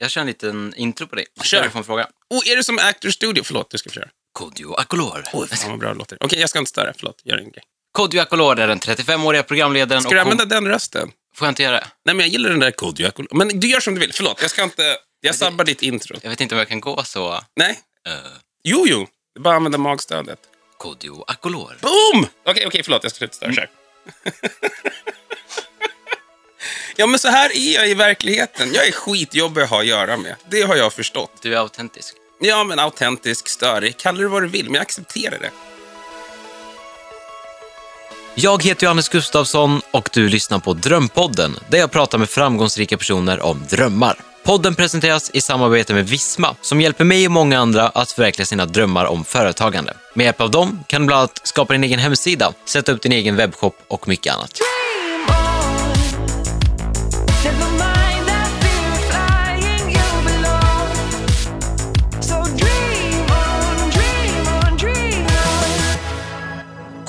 Jag kör en liten intro på dig. Kör. Jag får en fråga. Oh, är det som Actor Studio? Förlåt, du ska få köra. Kodjo Akolor. Oj, fan vad bra det låter. Okej, jag ska inte störa. Förlåt, gör en grej. Kodjo Akolor är den 35-åriga programledaren Ska du och använda den rösten? Får jag inte göra det? Nej, men jag gillar den där Kodjo Akolor. Men du gör som du vill. Förlåt, jag ska inte... Jag sabbar ditt intro. Jag vet inte om jag kan gå så. Nej? Uh, Jo, jo. Det är bara att använda magstödet. Kodjo Akolor. Boom! Okej, okej, förlåt. Jag ska sluta störa. Kör. ja, men så här är jag i verkligheten. Jag är skitjobbig att ha att göra med. Det har jag förstått. Du är autentisk. Ja, men autentisk, störig. Kalla det vad du vill, men jag accepterar det. Jag heter Johannes Gustafsson och du lyssnar på Drömpodden där jag pratar med framgångsrika personer om drömmar. Podden presenteras i samarbete med Visma som hjälper mig och många andra att förverkliga sina drömmar om företagande. Med hjälp av dem kan du bland annat skapa din egen hemsida, sätta upp din egen webbshop och mycket annat.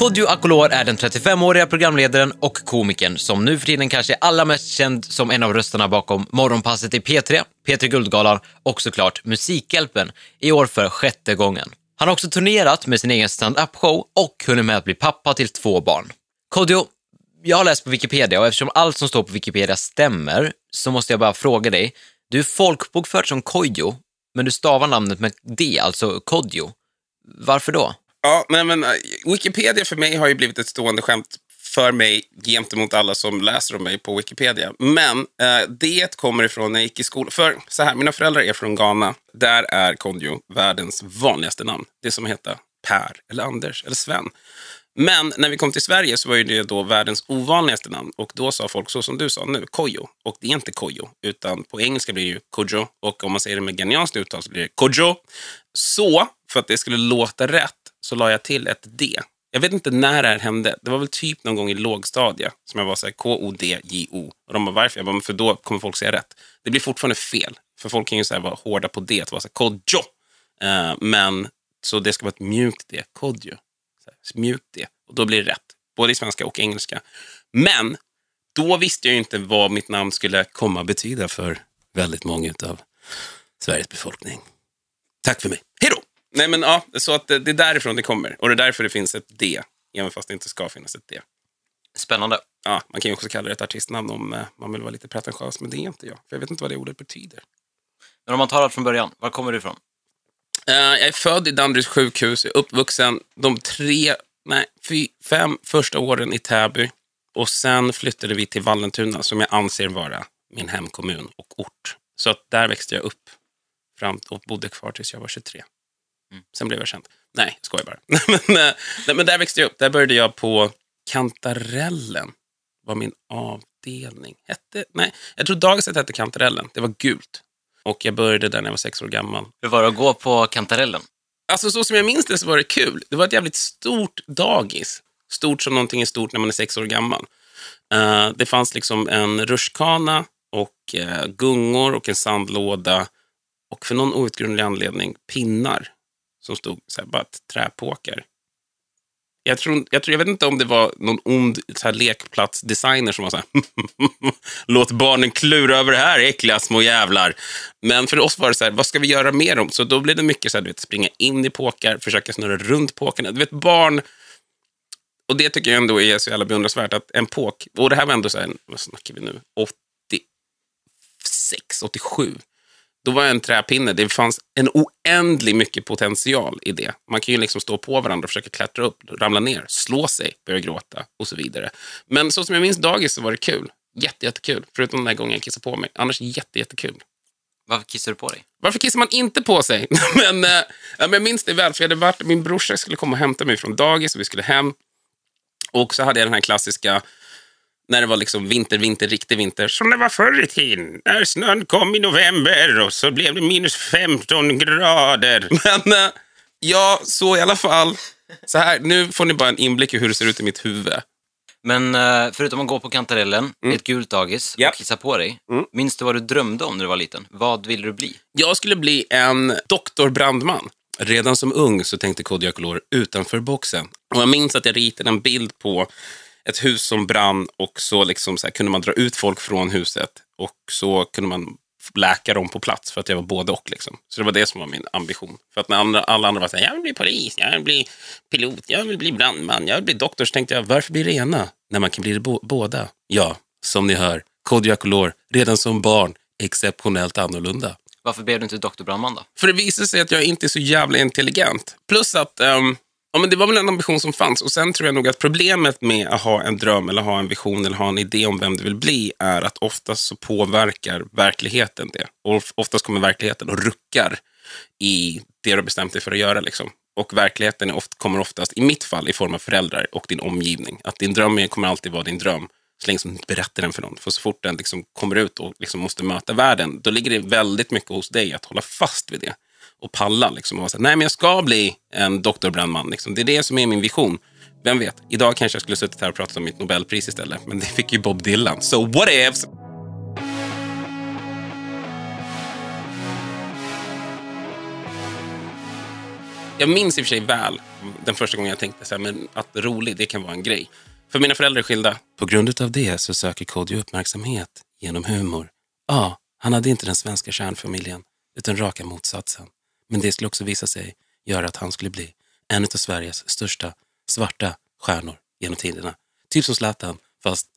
Kodjo Akolor är den 35-åriga programledaren och komikern som nu för tiden kanske är allra mest känd som en av rösterna bakom Morgonpasset i P3, P3 Guldgalan och såklart Musikhjälpen i år för sjätte gången. Han har också turnerat med sin egen stand-up-show och hunnit med att bli pappa till två barn. Kodjo, jag har läst på Wikipedia och eftersom allt som står på Wikipedia stämmer så måste jag bara fråga dig. Du är folkbokförd som Kodjo, men du stavar namnet med D, alltså Kodjo. Varför då? Ja, nej, men eh, Wikipedia för mig har ju blivit ett stående skämt för mig gentemot alla som läser om mig på Wikipedia. Men eh, det kommer ifrån när jag gick i skolan. För så här, mina föräldrar är från Ghana. Där är Kodjo världens vanligaste namn. Det som heter Per, eller Anders, eller Sven. Men när vi kom till Sverige så var ju det då världens ovanligaste namn. Och då sa folk så som du sa nu, Kojo. Och det är inte Kojo, utan på engelska blir det ju Kojo. Och om man säger det med ghanesianskt uttal så blir det Kojo. Så, för att det skulle låta rätt, så la jag till ett D. Jag vet inte när det här hände. Det var väl typ någon gång i lågstadie som jag var så här K-O-D-J-O. Och de bara, varför? Jag bara, för då kommer folk säga rätt. Det blir fortfarande fel. För folk kan ju så här vara hårda på D, att vara så här kodjo. Uh, men, så det ska vara ett mjukt D, Kodjo. Här, mjukt D. Och då blir det rätt. Både i svenska och engelska. Men, då visste jag ju inte vad mitt namn skulle komma betyda för väldigt många av Sveriges befolkning. Tack för mig. Hej då! Nej, men ja, så att det, det är därifrån det kommer. Och det är därför det finns ett D, även fast det inte ska finnas ett D. Spännande. Ja, man kan ju också kalla det ett artistnamn om eh, man vill vara lite pretentiös, men det är inte jag. För jag vet inte vad det ordet betyder. Men om man tar allt från början, var kommer du ifrån? Eh, jag är född i Danderyds sjukhus, är uppvuxen de tre, nej, fy, fem första åren i Täby. Och sen flyttade vi till Vallentuna, som jag anser vara min hemkommun och ort. Så att där växte jag upp fram och bodde kvar tills jag var 23. Sen blev jag känd. Nej, jag skojar bara. men, eh, men där växte jag upp. Där började jag på Kantarellen. var min avdelning. Hette, nej, jag tror dagiset hette Kantarellen. Det var gult. Och jag började där när jag var sex år gammal. Hur var det att gå på kantarellen? Alltså så som jag minns det så var det kul. Det var ett jävligt stort dagis. Stort som någonting är stort när man är sex år gammal. Eh, det fanns liksom en rutschkana och eh, gungor och en sandlåda. Och för någon outgrundlig anledning pinnar som stod så här, bara ett träpåkar. Jag, tror, jag, tror, jag vet inte om det var någon ond så här, lekplatsdesigner som var så här, låt barnen klura över det här, äckliga små jävlar. Men för oss var det så här, vad ska vi göra med dem? Så då blev det mycket så här, du vet, springa in i påkar, försöka snurra runt påkarna. Du vet, barn, och det tycker jag ändå är så jävla beundransvärt, att en påk, och det här var ändå så här, vad snackar vi nu, 86, 87. Då var jag en träpinne. Det fanns en oändlig mycket potential i det. Man kan ju liksom stå på varandra och försöka klättra upp, ramla ner, slå sig, börja gråta och så vidare. Men så som jag minns dagis så var det kul. Jätte, jättekul. Förutom den här gången jag kissade på mig. Annars jätte, jättekul. Varför kissar du på dig? Varför kissar man inte på sig? men, ja, men jag minns det väl, för jag hade varit, min brorsa skulle komma och hämta mig från dagis och vi skulle hem. Och så hade jag den här klassiska, när det var liksom vinter, vinter, riktig vinter, som det var förr i tiden. När snön kom i november och så blev det minus 15 grader. Men eh, ja, så i alla fall. Så här, nu får ni bara en inblick i hur det ser ut i mitt huvud. Men eh, förutom att gå på kantarellen, i ett gult dagis Ja. och kissa på dig, Mm. minns du vad du drömde om när du var liten? Vad ville du bli? Jag skulle bli en doktorbrandman. Redan som ung så tänkte Kodjo Akolor utanför boxen. Och jag minns att jag ritade en bild på ett hus som brann och så, liksom så här kunde man dra ut folk från huset och så kunde man läka dem på plats för att jag var både och. Liksom. Så det var det som var min ambition. För att när andra, alla andra var så här, jag vill bli polis, jag vill bli pilot, jag vill bli brandman, jag vill bli doktor, så tänkte jag, varför blir det ena när man kan bli det bo- båda? Ja, som ni hör, Kodjo Akolor, redan som barn, exceptionellt annorlunda. Varför blev du inte doktorbrandman då? För det visar sig att jag inte är så jävla intelligent. Plus att ehm, ja, men det var väl en ambition som fanns. Och sen tror jag nog att problemet med att ha en dröm eller ha en vision eller ha en idé om vem du vill bli är att oftast så påverkar verkligheten det. Och oftast kommer verkligheten och ruckar i det du har bestämt dig för att göra. Liksom. Och verkligheten är oft, kommer oftast, i mitt fall, i form av föräldrar och din omgivning. Att din dröm kommer alltid vara din dröm så länge som du inte berättar den för någon. För så fort den liksom kommer ut och liksom måste möta världen, då ligger det väldigt mycket hos dig att hålla fast vid det. Och palla liksom. Och vara så här, nej men jag ska bli en doktorbrandman. Liksom. Det är det som är min vision. Vem vet, idag kanske jag skulle suttit här och pratat om mitt Nobelpris istället. Men det fick ju Bob Dylan. So what ifs? Jag minns i och för sig väl den första gången jag tänkte så här, men att rolig, det kan vara en grej. För mina föräldrar är skilda. På grund av det så söker Kodjo uppmärksamhet genom humor. Ja, han hade inte den svenska kärnfamiljen, utan raka motsatsen. Men det skulle också visa sig göra att han skulle bli en av Sveriges största svarta stjärnor genom tiderna. Typ som Zlatan, fast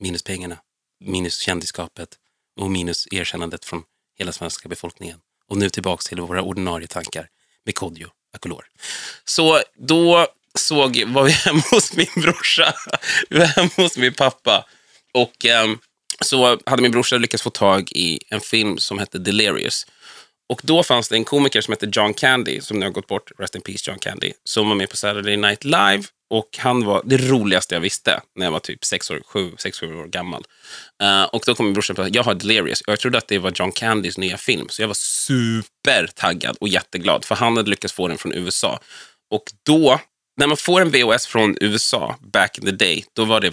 minus pengarna, minus kändisskapet och minus erkännandet från hela svenska befolkningen. Och nu tillbaks till våra ordinarie tankar med Kodjo Akolor. Så då såg, var vi hemma hos min brorsa. Vi var hemma hos min pappa. Och eh, så hade min brorsa lyckats få tag i en film som hette Delirious. Och då fanns det en komiker som hette John Candy, som nu har gått bort, rest in peace John Candy, som var med på Saturday Night Live. Och han var det roligaste jag visste när jag var typ 6 år, 7, 6, 7 år gammal. Uh, och då kom min brorsa och sa, jag har Delirious. Och jag trodde att det var John Candys nya film. Så jag var supertaggad och jätteglad, för han hade lyckats få den från USA. Och då, när man får en VHS från USA, back in the day, då var det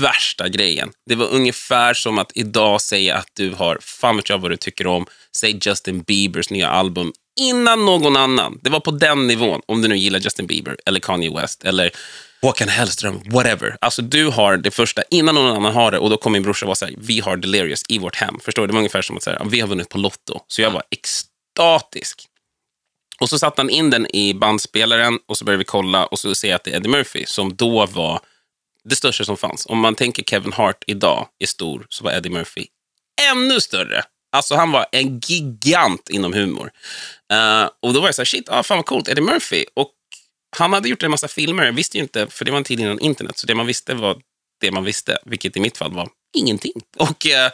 värsta grejen. Det var ungefär som att idag säga att du har, fan vet jag vad du tycker om, säg Justin Biebers nya album innan någon annan. Det var på den nivån, om du nu gillar Justin Bieber eller Kanye West eller Håkan Hellström, whatever. Alltså du har det första innan någon annan har det och då kommer min brorsa vara så här, vi har Delirious i vårt hem. Förstår du? Det var ungefär som att säga, vi har vunnit på Lotto. Så jag var extatisk. Och så satte han in den i bandspelaren och så började vi kolla och så ser jag att det är Eddie Murphy som då var det största som fanns. Om man tänker Kevin Hart idag är stor så var Eddie Murphy ännu större. Alltså han var en gigant inom humor. Uh, och då var jag så här, shit, ah, fan vad coolt, Eddie Murphy. Och han hade gjort en massa filmer, jag visste ju inte, för det var en tid innan internet, så det man visste var det man visste, vilket i mitt fall var ingenting. Och eh,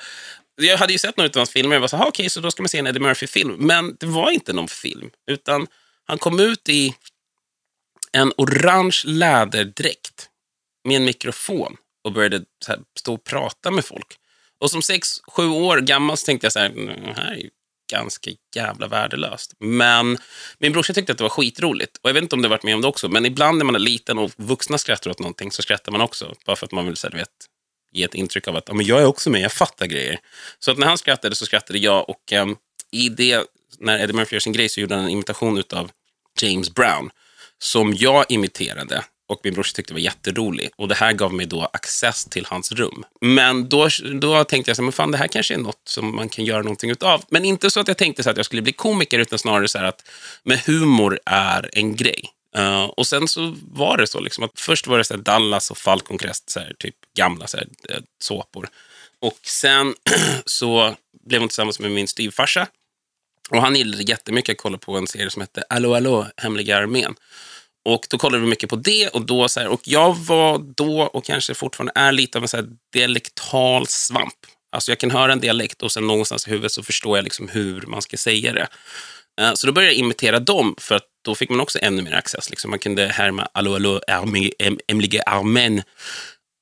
jag hade ju sett några av hans filmer och var så här, okej, okay, så då ska man se en Eddie Murphy-film. Men det var inte någon film, utan han kom ut i en orange läderdräkt med en mikrofon och började så här, stå och prata med folk. Och som sex, sju år gammal så tänkte jag så här, mm, det här är ju ganska jävla värdelöst. Men min brorsa tyckte att det var skitroligt. Och jag vet inte om du har varit med om det också, men ibland när man är liten och vuxna skrattar åt någonting så skrattar man också. Bara för att man vill så här, vet, ge ett intryck av att ja, men jag är också med, jag fattar grejer. Så att när han skrattade så skrattade jag och eh, i det, när Eddie Murphy gör sin grej så gjorde han en imitation av James Brown som jag imiterade och min brorsa tyckte var jätterolig. Och det här gav mig då access till hans rum. Men då, då tänkte jag så här, men fan det här kanske är något som man kan göra någonting utav. Men inte så att jag tänkte så att jag skulle bli komiker, utan snarare så här att men humor är en grej. Uh, och sen så var det så liksom att först var det så här Dallas och Falcon Crest, så här, typ gamla så här, eh, såpor. Och sen så blev hon tillsammans med min styvfarsa. Och han gillade jättemycket att kolla på en serie som hette Allo Allo, Hemliga armén. Och då kollade vi mycket på det och då så här, och jag var då och kanske fortfarande är lite av en så här dialektal svamp. Alltså jag kan höra en dialekt och sen någonstans i huvudet så förstår jag liksom hur man ska säga det. Eh, så då började jag imitera dem för att då fick man också ännu mer access. Liksom. Man kunde härma Allo Allo, Arme- Em-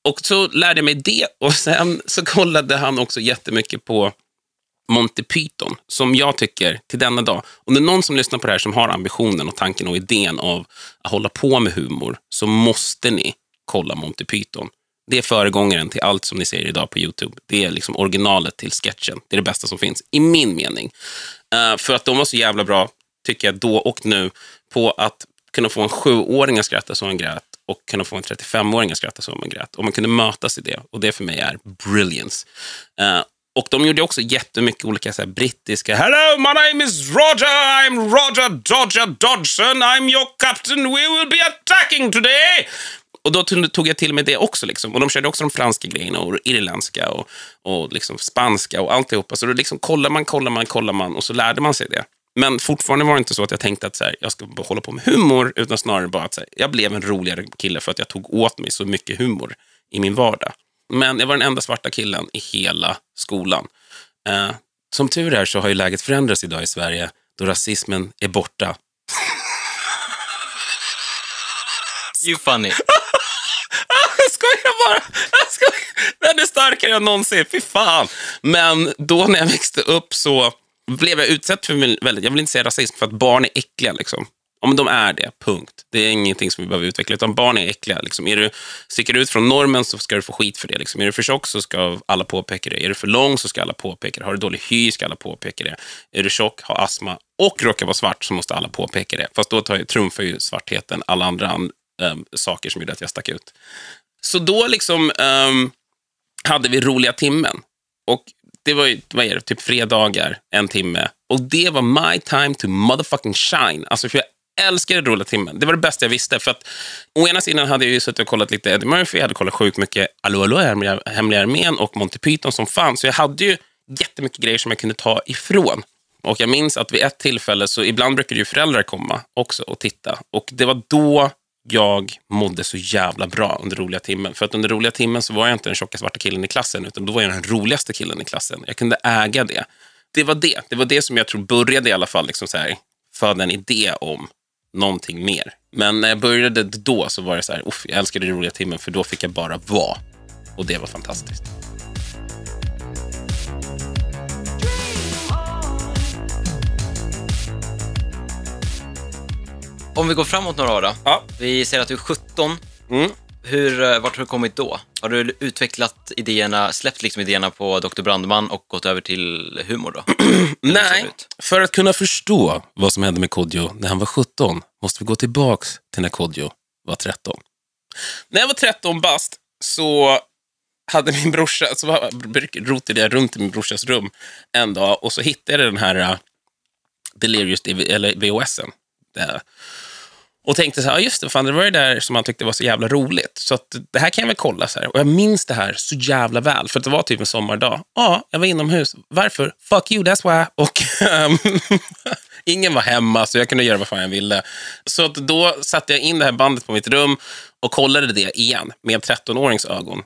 Och så lärde jag mig det och sen så kollade han också jättemycket på Monty Python, som jag tycker till denna dag, om det är någon som lyssnar på det här som har ambitionen och tanken och idén av att hålla på med humor, så måste ni kolla Monty Python. Det är föregångaren till allt som ni ser idag på YouTube. Det är liksom originalet till sketchen. Det är det bästa som finns, i min mening. Uh, för att de var så jävla bra, tycker jag, då och nu, på att kunna få en sjuåring att skratta så han grät och kunna få en 35-åring att skratta så man grät. Och man kunde mötas i det. Och det för mig är brilliance. Uh, Och de gjorde också jättemycket olika så här, brittiska Hello, my name is Roger, I'm Roger Dodger Dodson, I'm your captain, we will be attacking today. Och då tog tog jag till mig det också. Liksom. Och de körde också de franska grejerna och irländska och, och liksom spanska och alltihopa. Så då liksom kollar man, kollar man, kollar man och så lärde man sig det. Men fortfarande var det inte så att jag tänkte att så här, jag ska hålla på med humor, utan snarare bara att så här, jag blev en roligare kille för att jag tog åt mig så mycket humor i min vardag. Men jag var den enda svarta killen i hela skolan. Eh, som tur är så har ju läget förändrats idag i Sverige, då rasismen är borta. You funny. Jag skojar bara! Jag skojar. Den är starkare än någonsin. Fy fan! Men då när jag växte upp så blev jag utsatt för väldigt, jag vill inte säga rasism, för att barn är äckliga. Liksom. Ja, men de är det, punkt. Det är ingenting som vi behöver utveckla, utan barn är äckliga. Liksom. Är du, sticker du ut från normen så ska du få skit för det. Liksom. Är du för tjock så ska alla påpeka det. Är du för lång så ska alla påpeka det. Har du dålig hy ska alla påpeka det. Är du tjock, har astma och råkar vara svart så måste alla påpeka det. Fast då tar, ju- trumfar ju svartheten alla andra äm, ehm, saker som gjorde att jag stack ut. Så då liksom äm, hade vi roliga timmen. Och det var ju, vad är det, typ fredagar, en timme. Och det var my time to motherfucking shine. Alltså för jag älskade roliga timmen. Det var det bästa jag visste. För att å ena sidan hade jag ju suttit och kollat lite Eddie Murphy, jag hade kollat sjukt mycket Allo Allo, Hemliga, Armén och Monty Python som fanns. Så jag hade ju jättemycket grejer som jag kunde ta ifrån. Och jag minns att vid ett tillfälle, så ibland brukade ju föräldrar komma också och titta. Och det var då jag mådde så jävla bra under roliga timmen. För att under roliga timmen så var jag inte den tjocka svarta killen i klassen, utan då var jag den roligaste killen i klassen. Jag kunde äga det. Det var det. Det var det som jag tror började i alla fall liksom så här, föda en idé om någonting mer. Men när jag började då så var det så här, uff, jag älskade roliga timmen för då fick jag bara vara. Och det var fantastiskt. Om vi går framåt några år då. Ja. Vi ser att du är 17. Mm. Hur, eh, vart har du kommit då? Har du utvecklat idéerna, släppt liksom idéerna på Dr. Brandman och gått över till humor då? Nej, för att kunna förstå vad som hände med Kodjo när han var 17 måste vi gå tillbaks till när Kodjo var 13. När jag var 13 bast så hade min brorsa, så rotade jag runt i min brorsas rum en dag och så hittade jag den här uh, Delirious eller VHSen. Och tänkte så här, ja just det, fan, det var det där som han tyckte var så jävla roligt. Så att, det här kan jag väl kolla. Så här. Och jag minns det här så jävla väl, för att det var typ en sommardag. Ja, jag var inomhus. Varför? Fuck you, that's why. Och ehm, ingen var hemma, så jag kunde göra vad fan jag ville. Så att då satte jag in det här bandet på mitt rum och kollade det igen med 13-årings ögon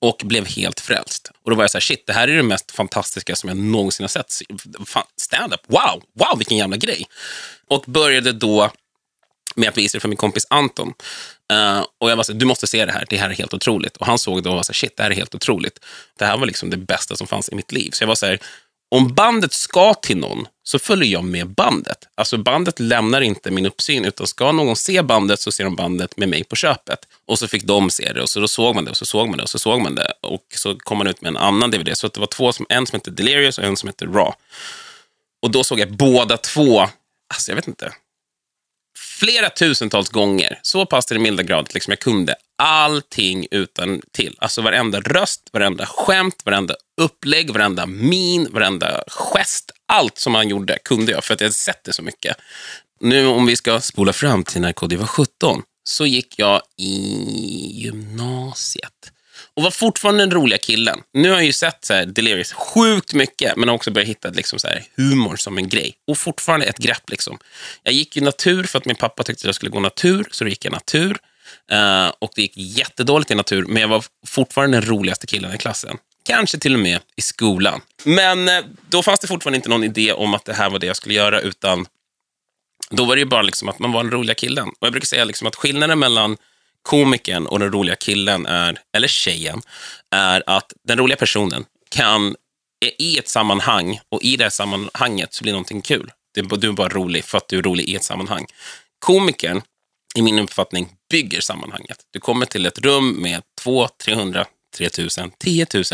och blev helt frälst. Och då var jag så här, shit, det här är det mest fantastiska som jag någonsin har sett. Fan, stand-up, wow, wow, vilken jävla grej. Och började då med att visa det för min kompis Anton. Uh, och jag var så du måste se det här, det här är helt otroligt. Och han såg det och var så shit, det här är helt otroligt. Det här var liksom det bästa som fanns i mitt liv. Så jag var så här, om bandet ska till någon så följer jag med bandet. Alltså bandet lämnar inte min uppsyn, utan ska någon se bandet så ser de bandet med mig på köpet. Och så fick de se det och så då såg man det och så såg man det och så såg man det. Och så kom man ut med en annan DVD. Så att det var två, som, en som hette Delirious och en som hette Raw. Och då såg jag båda två, alltså jag vet inte, flera tusentals gånger. Så pass till den milda grad att liksom jag kunde allting utan till. Alltså varenda röst, varenda skämt, varenda upplägg, varenda min, varenda gest. Allt som han gjorde kunde jag, för att jag hade sett det så mycket. Nu om vi ska spola fram till när KD var 17, så gick jag i gymnasiet. Och var fortfarande den roliga killen. Nu har jag ju sett så här, Delirious sjukt mycket, men har också börjat hitta liksom så här, humor som en grej. Och fortfarande ett grepp. Liksom. Jag gick ju natur för att min pappa tyckte att jag skulle gå natur, så då gick jag natur. Uh, och det gick jättedåligt i natur, men jag var fortfarande den roligaste killen i klassen. Kanske till och med i skolan. Men uh, då fanns det fortfarande inte någon idé om att det här var det jag skulle göra, utan då var det ju bara liksom att man var den roliga killen. Och jag brukar säga liksom att skillnaden mellan komikern och den roliga killen, är, eller tjejen, är att den roliga personen kan, är i ett sammanhang och i det här sammanhanget så blir någonting kul. Du är bara rolig för att du är rolig i ett sammanhang. Komikern, i min uppfattning, bygger sammanhanget. Du kommer till ett rum med 200, 300, 3000, 10 000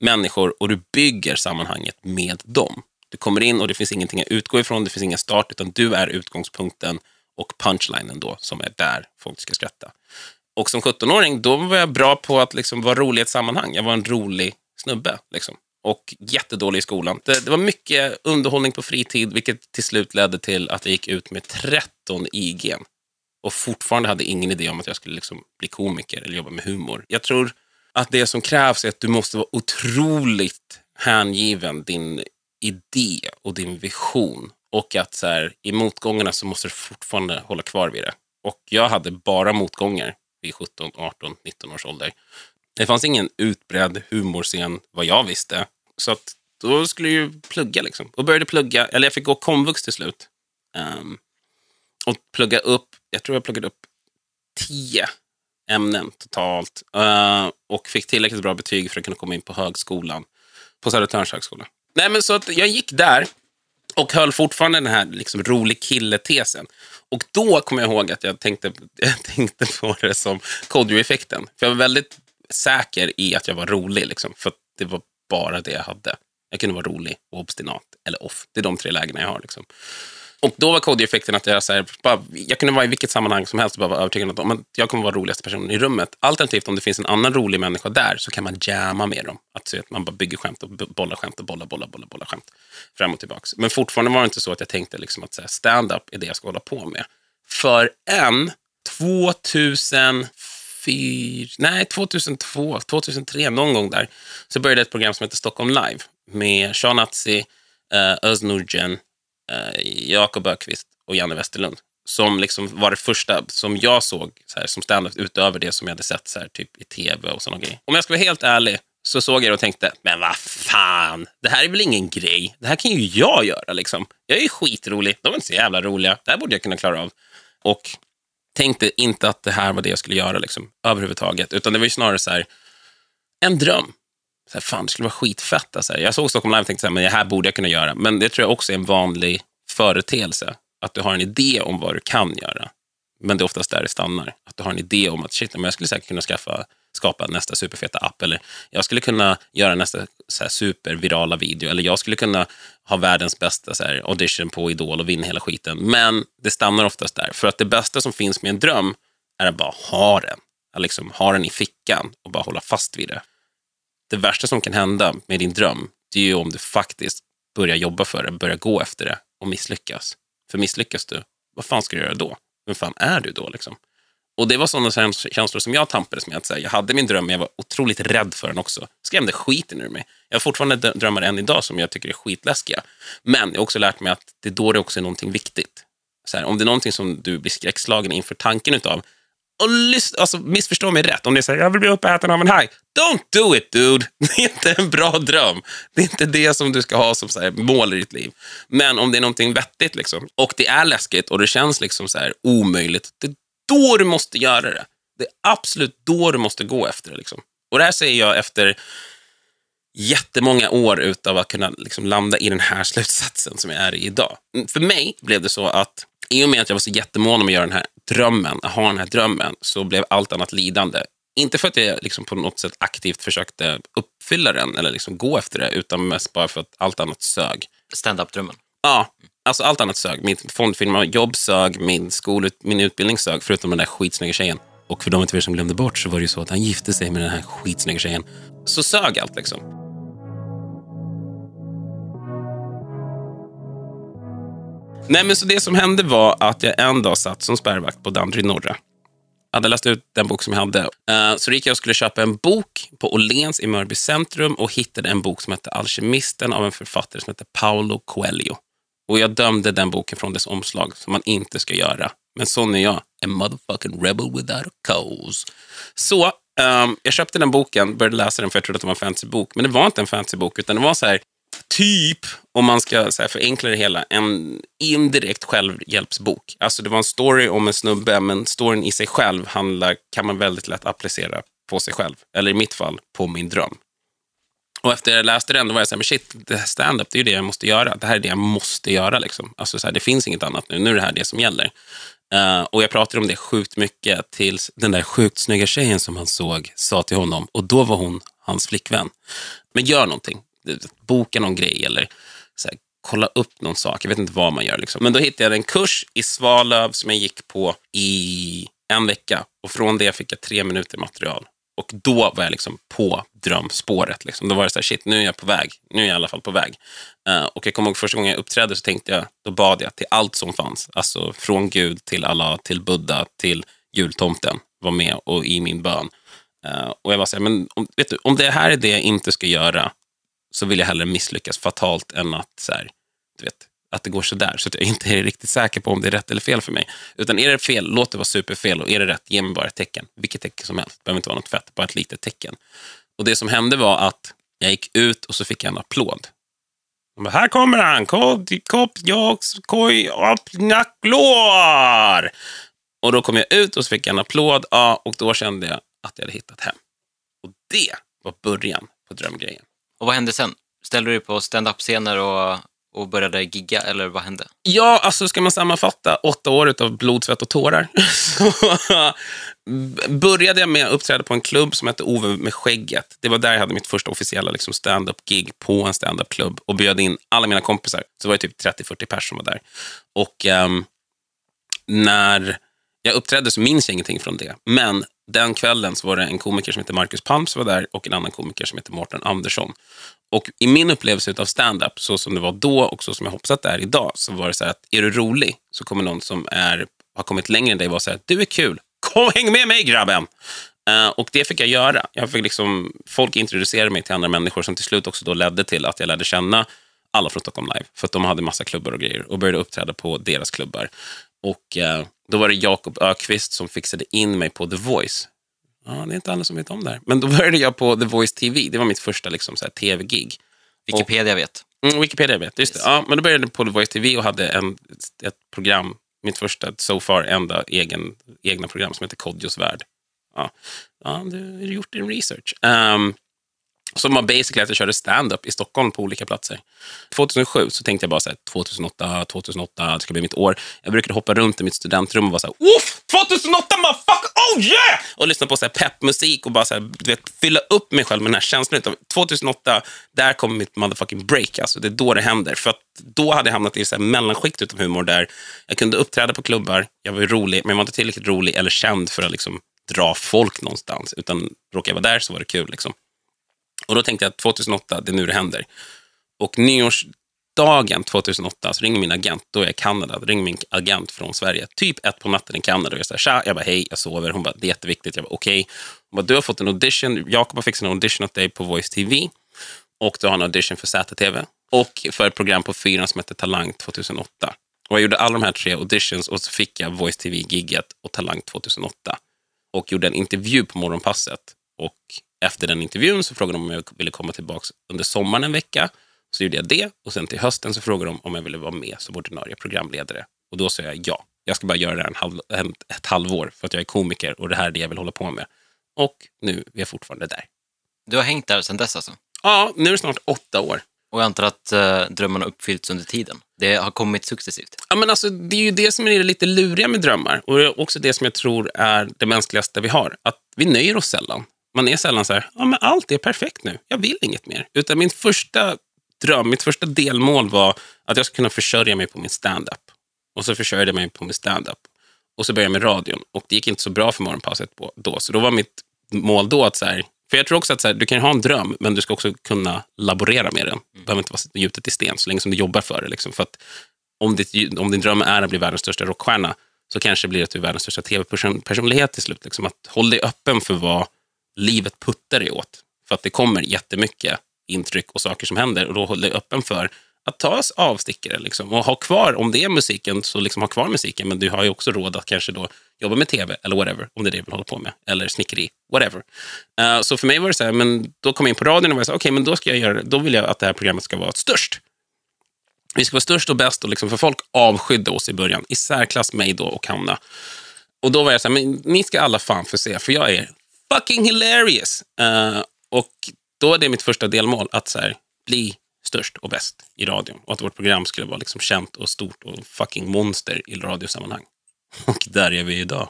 människor och du bygger sammanhanget med dem. Du kommer in och det finns ingenting att utgå ifrån, det finns ingen start, utan du är utgångspunkten och punchlinen då, som är där folk ska skratta. Och som 17-åring, då var jag bra på att liksom vara rolig i ett sammanhang. Jag var en rolig snubbe. Liksom. och jättedålig i skolan. Det, det var mycket underhållning på fritid, vilket till slut ledde till att jag gick ut med 13 IG och fortfarande hade ingen idé om att jag skulle liksom bli komiker eller jobba med humor. Jag tror att det som krävs är att du måste vara otroligt hängiven din idé och din vision. Och att så här, i motgångarna så måste du fortfarande hålla kvar vid det. Och jag hade bara motgångar vid 17, 18, 19 års ålder. Det fanns ingen utbredd humorscen vad jag visste. Så att då skulle jag ju plugga liksom. Och började plugga, eller jag fick gå komvux till slut. Um, och plugga upp, jag tror jag pluggade upp tio ämnen totalt. Uh, och fick tillräckligt bra betyg för att kunna komma in på högskolan. På Södertörns högskola. Nej, men så att jag gick där och höll fortfarande den här liksom, rolig kille-tesen. Och då kommer jag ihåg att jag tänkte, jag tänkte på det som Kodjo-effekten. För jag var väldigt säker i att jag var rolig, liksom, för att det var bara det jag hade. Jag kunde vara rolig och obstinat, eller off. Det är de tre lägena jag har. Liksom. Och då var Kodjo-effekten att jag, så här, bara, jag kunde vara i vilket sammanhang som helst och bara vara övertygad om att jag kommer vara roligaste personen i rummet. Alternativt om det finns en annan rolig människa där så kan man jamma med dem. Att, så att man bara bygger skämt och bollar skämt och bollar, bollar, bollar, bollar skämt. Fram och tillbaka. Men fortfarande var det inte så att jag tänkte liksom att stand-up är det jag ska hålla på med. För en 2004, nej 2002, 2003, någon gång där, så började ett program som heter Stockholm Live med Sean Atzi, uh, Özz eh, Jakob Ökvist och Janne Westerlund. Som liksom var det första som jag såg så här, som standup utöver det som jag hade sett så här, typ i tv och såna grejer. Om jag ska vara helt ärlig så såg jag det och tänkte, men vad fan, det här är väl ingen grej. Det här kan ju jag göra liksom. Jag är ju skitrolig, de är inte så jävla roliga. Det här borde jag kunna klara av. Och tänkte inte att det här var det jag skulle göra liksom, överhuvudtaget, utan det var ju snarare så här, en dröm. Så här, fan, det skulle vara skitfett. Alltså. Jag såg Stockholm Live och tänkte så här, men det här borde jag kunna göra. Men det tror jag också är en vanlig företeelse. Att du har en idé om vad du kan göra. Men det är oftast där det stannar. Att du har en idé om att shit, men jag skulle säkert kunna skaffa, skapa nästa superfeta app. Eller jag skulle kunna göra nästa så här, supervirala video. Eller jag skulle kunna ha världens bästa så här, audition på Idol och vinna hela skiten. Men det stannar oftast där. För att det bästa som finns med en dröm är att bara ha den. Att liksom ha den i fickan och bara hålla fast vid det det värsta som kan hända med din dröm, det är ju om du faktiskt börjar jobba för det, börjar gå efter det och misslyckas. För misslyckas du, vad fan ska du göra då? Vem fan är du då? Liksom? Och det var sådana känslor som jag tampades med. Att säga, jag hade min dröm, men jag var otroligt rädd för den också. Skrämde skiten ur mig. Jag har fortfarande drömmar än idag som jag tycker är skitläskiga. Men jag har också lärt mig att det är då det också är någonting viktigt. Så här, om det är någonting som du blir skräckslagen inför tanken utav, och lyssna, alltså, missförstå mig rätt. Om ni säger jag vill bli uppäten av en haj. Don't do it, dude. Det är inte en bra dröm. Det är inte det som du ska ha som så här, mål i ditt liv. Men om det är någonting vettigt liksom, och det är läskigt och det känns liksom så här omöjligt, det är då du måste göra det. Det är absolut då du måste gå efter det. Liksom. Och det här säger jag efter jättemånga år utav att kunna liksom landa i den här slutsatsen som jag är i idag. För mig blev det så att i och med att jag var så jättemån om att göra den här drömmen, att ha den här drömmen, så blev allt annat lidande. Inte för att jag liksom på något sätt aktivt försökte uppfylla den eller liksom gå efter det, utan mest bara för att allt annat sög. Stand-up-drömmen. Ja, alltså allt annat sög. Mitt fondfirma-jobb sög, min, skol, min utbildning sög, förutom den där skitsnygga tjejen. Och för de av er som glömde bort så var det ju så att han gifte sig med den här skitsnygga tjejen. Så sög allt liksom. Nej, men så det som hände var att jag en dag satt som spärrvakt på Danderyd norra. Jag hade läst ut den bok som jag hade. Eh, så gick jag och skulle köpa en bok på Åhléns i Mörby centrum och hittade en bok som hette Alkemisten av en författare som hette Paolo Coelho. Och jag dömde den boken från dess omslag, som man inte ska göra. Men sån är jag, en motherfucking rebel without a cause. Så um, jag köpte den boken, började läsa den för jag trodde att det var en fantasybok. Men det var inte en fantasybok, utan det var så här, typ, om man ska så här, förenkla det hela, en indirekt självhjälpsbok. Alltså det var en story om en snubbe, men storyn i sig själv handlar, kan man väldigt lätt applicera på sig själv. Eller i mitt fall, på min dröm. Och efter jag läste den, då var jag så här, men shit, det här stand-up, det är ju det jag måste göra. Det här är det jag måste göra. Liksom. Alltså, så här, det finns inget annat nu. Nu är det här det som gäller. Uh, och jag pratade om det sjukt mycket tills den där sjukt snygga tjejen som han såg sa till honom, och då var hon hans flickvän. Men gör någonting. Boka någon grej eller så här, kolla upp någon sak. Jag vet inte vad man gör. Liksom. Men då hittade jag en kurs i Svalöv som jag gick på i en vecka. Och från det fick jag tre minuter material. Och då var jag liksom på drömspåret. Liksom. Då var det så här, shit, nu är jag på väg. Nu är jag i alla fall på väg. Uh, och jag kommer ihåg första gången jag uppträdde så tänkte jag, då bad jag till allt som fanns. Alltså från Gud till Allah, till Buddha, till jultomten var med och i min bön. Uh, och jag var så här, men om, vet du, om det här är det jag inte ska göra så vill jag hellre misslyckas fatalt än att, så här, du vet, att det går så där så att jag inte är riktigt säker på om det är rätt eller fel för mig. Utan är det fel, låt det vara superfel och är det rätt, ge mig bara ett tecken. Vilket tecken som helst, det behöver inte vara något fett, bara ett litet tecken. Och det som hände var att jag gick ut och så fick jag en applåd. De bara, här kommer han, kopp, jox, koj, nacklår! Och då kom jag ut och så fick jag en applåd ja, och då kände jag att jag hade hittat hem. Och det var början på drömgrejen. Och vad hände sen? Ställde du dig på stand-up-scener och, och började gigga, eller vad hände? Ja, alltså ska man sammanfatta åtta år av blod, svett och tårar så började jag med att uppträda på en klubb som hette Ove med skägget. Det var där jag hade mitt första officiella liksom, stand-up-gig på en stand-up-klubb och bjöd in alla mina kompisar. Så var typ 30-40 personer som var där. Och um, när jag uppträdde så minns jag ingenting från det. Men den kvällen så var det en komiker som heter Marcus Palm som var där och en annan komiker som heter Mårten Andersson. Och i min upplevelse av stand-up, så som det var då och så som jag hoppas att det är idag, så var det så här att är du rolig så kommer någon som är, har kommit längre än dig vara så här, du är kul, kom häng med mig grabben! Uh, och det fick jag göra. Jag fick liksom, folk introducerade mig till andra människor som till slut också då ledde till att jag lärde känna alla från Stockholm Live. För att de hade massa klubbar och grejer och började uppträda på deras klubbar. Och eh, då var det Jakob Ökvist som fixade in mig på The Voice. Ja, det är inte alla som vet om det här. Men då började jag på The Voice TV. Det var mitt första liksom, tv-gig. Wikipedia vet. Mm, Wikipedia vet, just det. Ja, men då började jag på The Voice TV och hade en, ett program, mitt första, so far, enda egen, egna program som heter Kodjos värld. Ja, ja du har gjort din research. Um, som var basically att jag körde stand-up i Stockholm på olika platser. 2007 så tänkte jag bara så här, 2008, 2008, det ska bli mitt år. Jag brukade hoppa runt i mitt studentrum och vara så här, Woof! 2008 motherfucker, oh yeah! Och lyssna på så här peppmusik och bara så här, du vet, fylla upp mig själv med den här känslan. 2008, där kommer mitt motherfucking break. Alltså, det är då det händer. För att då hade jag hamnat i så här mellanskikt utav humor där jag kunde uppträda på klubbar, jag var rolig, men jag var inte tillräckligt rolig eller känd för att liksom dra folk någonstans. Utan råkade jag vara där så var det kul. Liksom. Och då tänkte jag att 2008, det är nu det händer. Och nyårsdagen 2008 så ringer min agent, då är jag i Kanada, då ringer min agent från Sverige, typ ett på natten i Kanada. Och jag säger tja, jag bara hej, jag sover. Hon bara, det är jätteviktigt. Jag bara okej. Okay. Hon bara, du har fått en audition, Jakob har fixat en audition åt dig på Voice TV och du har en audition för ZTV och för ett program på fyran som heter Talang 2008. Och jag gjorde alla de här tre auditions och så fick jag Voice TV-gigget och Talang 2008 och gjorde en intervju på Morgonpasset. Och efter den intervjun så frågade de om jag ville komma tillbaka under sommaren en vecka. Så gjorde jag det och sen till hösten så frågade de om jag ville vara med som ordinarie programledare. Och då sa jag ja. Jag ska bara göra det här en halv, en, ett halvår för att jag är komiker och det här är det jag vill hålla på med. Och nu är jag fortfarande där. Du har hängt där sedan dess alltså? Ja, nu är det snart åtta år. Och jag antar att uh, drömmarna har uppfyllts under tiden? Det har kommit successivt? Ja, men alltså, det är ju det som är det lite luriga med drömmar. Och det är också det som jag tror är det mänskligaste vi har. Att vi nöjer oss sällan. Man är sällan så här, ja men allt är perfekt nu, jag vill inget mer. Utan min första dröm, mitt första delmål var att jag ska kunna försörja mig på min stand-up. Och så försörjde jag mig på min stand-up. Och så började jag med radion. Och det gick inte så bra för morgonpasset på, då. Så då var mitt mål då att så här, för jag tror också att så här, du kan ha en dröm, men du ska också kunna laborera med den. Det behöver inte vara gjutet i sten så länge som du jobbar för det. Liksom. För att om, ditt, om din dröm är att bli världens största rockstjärna, så kanske det blir att du är världens största tv-personlighet till slut. Liksom. Att håll dig öppen för vad livet puttar dig åt. För att det kommer jättemycket intryck och saker som händer och då håller dig öppen för att ta avstickare liksom, och ha kvar, om det är musiken, så liksom ha kvar musiken, men du har ju också råd att kanske då jobba med tv eller whatever, om det är det du vill hålla på med, eller snickeri, whatever. Uh, så för mig var det så här, men då kom jag in på radion och var så okej, okay, men då ska jag göra, då vill jag att det här programmet ska vara störst. Vi ska vara störst och bäst, och liksom, för folk avskydde oss i början, i särklass mig då och Hanna. Och då var jag så här, men ni ska alla fan få se, för jag är fucking hilarious. Uh, och då är det mitt första delmål, att så här, bli störst och bäst i radion. Och att vårt program skulle vara liksom känt och stort och fucking monster i radiosammanhang. Och där är vi idag.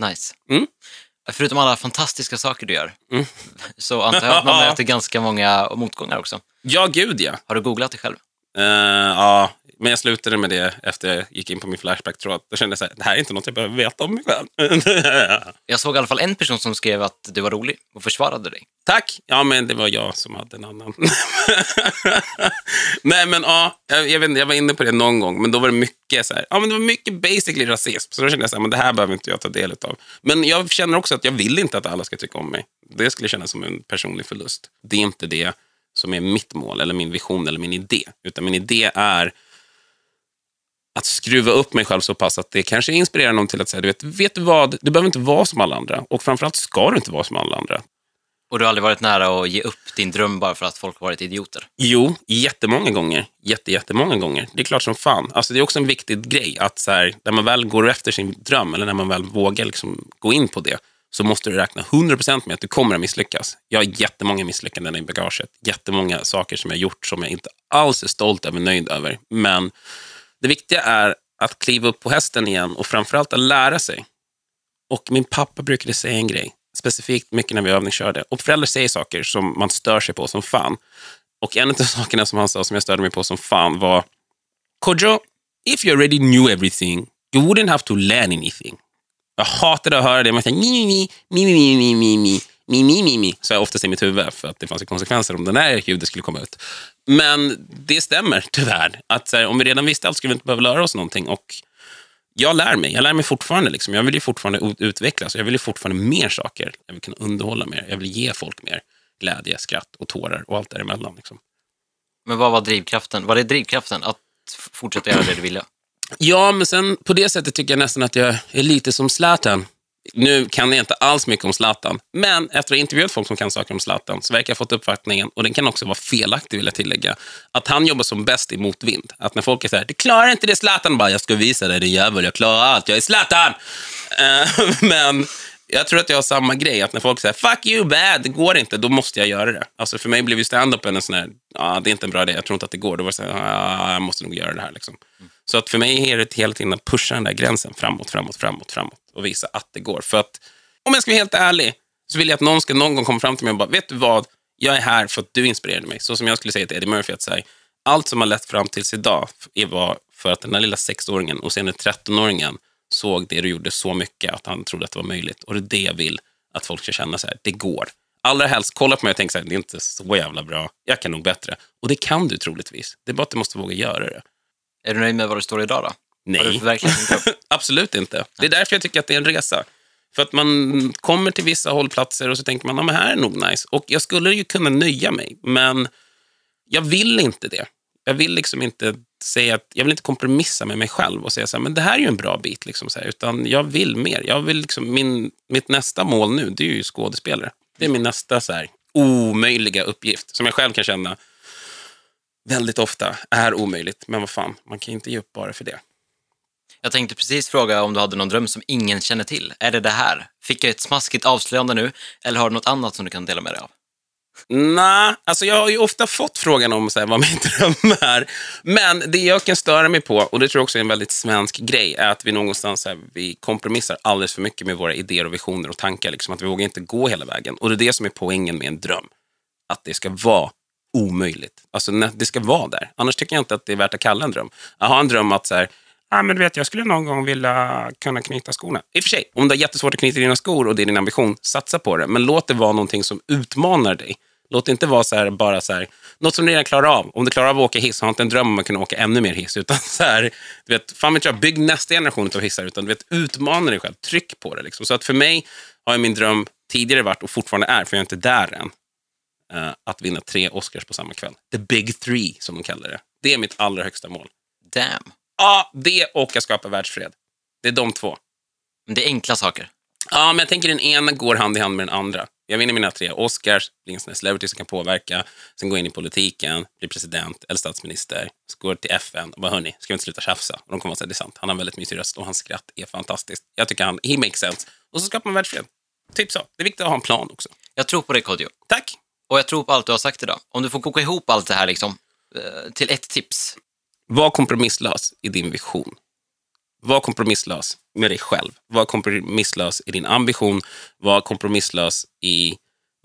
Nice. Mm. Förutom alla fantastiska saker du gör, Mm. så antar jag att man möter ganska många motgångar också. Ja, gud ja. Har du googlat det själv? Uh, ja, Men jag slutade med det efter jag gick in på min Flashback-tråd. Då kände jag här, det här är inte något jag behöver veta om mig själv. Jag såg i alla fall en person som skrev att du var rolig och försvarade dig. Tack! Ja, men det var jag som hade en annan. Nej, men ja, jag, jag, vet, jag var inne på det någon gång, men då var det mycket så här, ja, men det var mycket basically rasism. Så då kände jag så här, men det här behöver inte jag ta del av. Men jag känner också att jag vill inte att alla ska tycka om mig. Det skulle kännas som en personlig förlust. Det är inte det som är mitt mål, eller min vision, eller min idé. Utan min idé är att skruva upp mig själv så pass att det kanske inspirerar någon till att säga, du vet, vet du vad, du behöver inte vara som alla andra. Och framförallt ska du inte vara som alla andra. Och du har aldrig varit nära att ge upp din dröm bara för att folk har varit idioter. Jo, jättemånga gånger. Jätte, jättemånga gånger. Det är klart som fan. Alltså, det är också en viktig grej att så här, när man väl går efter sin dröm, eller när man väl vågar liksom gå in på det, så måste du räkna 100% med att du kommer att misslyckas. Jag har jättemånga misslyckanden i bagaget. Jättemånga saker som jag gjort som jag inte alls är stolt över, nöjd över. Men det viktiga är att kliva upp på hästen igen och framförallt att lära sig. Och min pappa brukade säga en grej, specifikt mycket när vi övningskörde. Och föräldrar säger saker som man stör sig på som fan. Och en av de sakerna som han sa som jag störde mig på som fan var Kodjo, if you already knew everything, you wouldn't have to learn anything. Jag hatade att höra det. Man säger mi, mi, mi, mi, mi, mi, mi, mi mi, mi, mi, mi, så jag oftast i mitt huvud för att det fanns konsekvenser om den där ljudet skulle komma ut. Men det stämmer tyvärr. Att här, om vi redan visste allt skulle vi inte behöva lära oss någonting. Och jag lär mig. Jag lär mig fortfarande. Liksom. Jag vill ju fortfarande utvecklas. Jag vill ju fortfarande mer saker. Jag vill kunna underhålla mer. Jag vill ge folk mer glädje, skratt och tårar och allt däremellan. Liksom. Men vad var drivkraften? Var det drivkraften att fortsätta göra det du ville? Ja, men sen på det sättet tycker jag nästan att jag är lite som Zlatan. Nu kan jag inte alls mycket om Zlatan, men efter att ha intervjuat folk som kan saker om Zlatan så verkar jag ha fått uppfattningen, och den kan också vara felaktig vill jag tillägga, att han jobbar som bäst i motvind. Att när folk är så här, du klarar inte det Zlatan, bara jag ska visa dig din jävel, jag klarar allt, jag är Zlatan! Eh, men jag tror att jag har samma grej, att när folk säger fuck you bad, det går inte, då måste jag göra det. Alltså för mig blev ju stand-upen en sån här, ja det är inte en bra idé, jag tror inte att det går. Då var det så här, ja, jag måste nog göra det här. Liksom. Så att för mig är det hela tiden att pusha den där gränsen framåt, framåt, framåt, framåt och visa att det går. För att om jag ska vara helt ärlig så vill jag att någon ska någon gång komma fram till mig och bara, vet du vad, jag är här för att du inspirerade mig. Så som jag skulle säga till Eddie Murphy, att säga, allt som har lett fram tills idag är- var för att den där lilla sexåringen och sen 13-åringen såg det du gjorde så mycket att han trodde att det var möjligt. Och det är det jag vill att folk ska känna så här, det går. Allra helst, kolla på mig och tänk så här, det är inte så jävla bra, jag kan nog bättre. Och det kan du troligtvis. Det är bara att du måste våga göra det. Är du nöjd med var du står idag då? Nej, absolut inte. Det är därför jag tycker att det är en resa. För att man kommer till vissa hållplatser och så tänker man, ja, men här är nog nice. Och jag skulle ju kunna nöja mig, men jag vill inte det. Jag vill liksom inte säga att, jag vill inte kompromissa med mig själv och säga så här, men det här är ju en bra bit, liksom så här, utan jag vill mer. Jag vill liksom, min, mitt nästa mål nu, det är ju skådespelare. Det är min nästa så här, omöjliga uppgift, som jag själv kan känna väldigt ofta är omöjligt. Men vad fan, man kan inte ge upp bara för det. Jag tänkte precis fråga om du hade någon dröm som ingen känner till. Är det det här? Fick jag ett smaskigt avslöjande nu? Eller har du något annat som du kan dela med dig av? Nej, alltså jag har ju ofta fått frågan om så här, vad min dröm är. Men det jag kan störa mig på, och det tror jag också är en väldigt svensk grej, är att vi någonstans så här, vi kompromissar alldeles för mycket med våra idéer och visioner och tankar. Liksom, att vi vågar inte gå hela vägen. Och det är det som är poängen med en dröm. Att det ska vara omöjligt. Alltså det ska vara där. Annars tycker jag inte att det är värt att kalla en dröm. Jag har en dröm att så här, ah, men du vet, jag skulle någon gång vilja kunna knyta skorna. I och för sig, om du har jättesvårt att knyta dina skor och det är din ambition, satsa på det. Men låt det vara någonting som utmanar dig. Låt det inte vara så här, bara så här, något som du redan klarar av. Om du klarar av att åka hiss, ha inte en dröm om att kunna åka ännu mer hiss. Utan så här, du vet, fan vet jag, bygg nästa generation av hissar. Utan du vet, utmana dig själv, tryck på det. Liksom. Så att för mig har ju min dröm tidigare varit, och fortfarande är, för jag är inte där än, eh, att vinna tre Oscars på samma kväll. The big three, som de kallar det. Det är mitt allra högsta mål. Damn. Ja, det och att skapa världsfred. Det är de två. Men det är enkla saker. Ja, men jag tänker den ena går hand i hand med den andra. Jag vinner mina tre Oscars, blir en sån celebrity som kan påverka, sen går jag in i politiken, blir president eller statsminister, så går till FN och bara, hörni, ska vi inte sluta tjafsa? Och de kommer att säga, det är sant, han har en väldigt mysig röst och hans skratt är fantastiskt. Jag tycker han, he makes sense. Och så skapar man världsfred. Typ så. Det är viktigt att ha en plan också. Jag tror på dig, Kodjo. Tack! Och jag tror på allt du har sagt idag. Om du får koka ihop allt det här liksom, eh, till ett tips. Var kompromisslös i din vision. Var kompromisslös med dig själv. Var kompromisslös i din ambition. Var kompromisslös i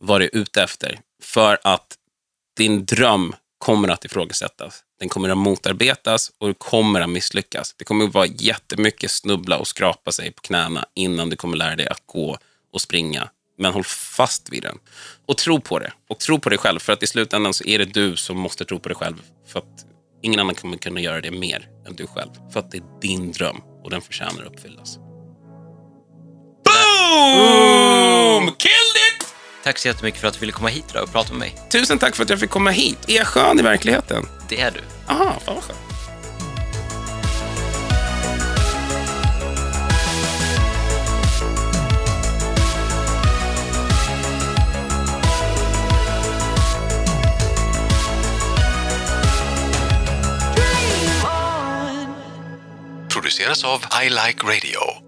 vad du är ute efter. För att din dröm kommer att ifrågasättas. Den kommer att motarbetas och du kommer att misslyckas. Det kommer att vara jättemycket snubbla och skrapa sig på knäna innan du kommer lära dig att gå och springa. Men håll fast vid den. Och tro på det. Och tro på dig själv. För att i slutändan så är det du som måste tro på dig själv. För att ingen annan kommer kunna göra det mer än du själv. För att det är din dröm och den förtjänar att uppfyllas. Boom! Killed it! Tack så jättemycket för att du ville komma hit idag och prata med mig. Tusen tack för att jag fick komma hit. Är jag skön i verkligheten? Det är du. Aha, fan vad skönt. Series of I Like Radio.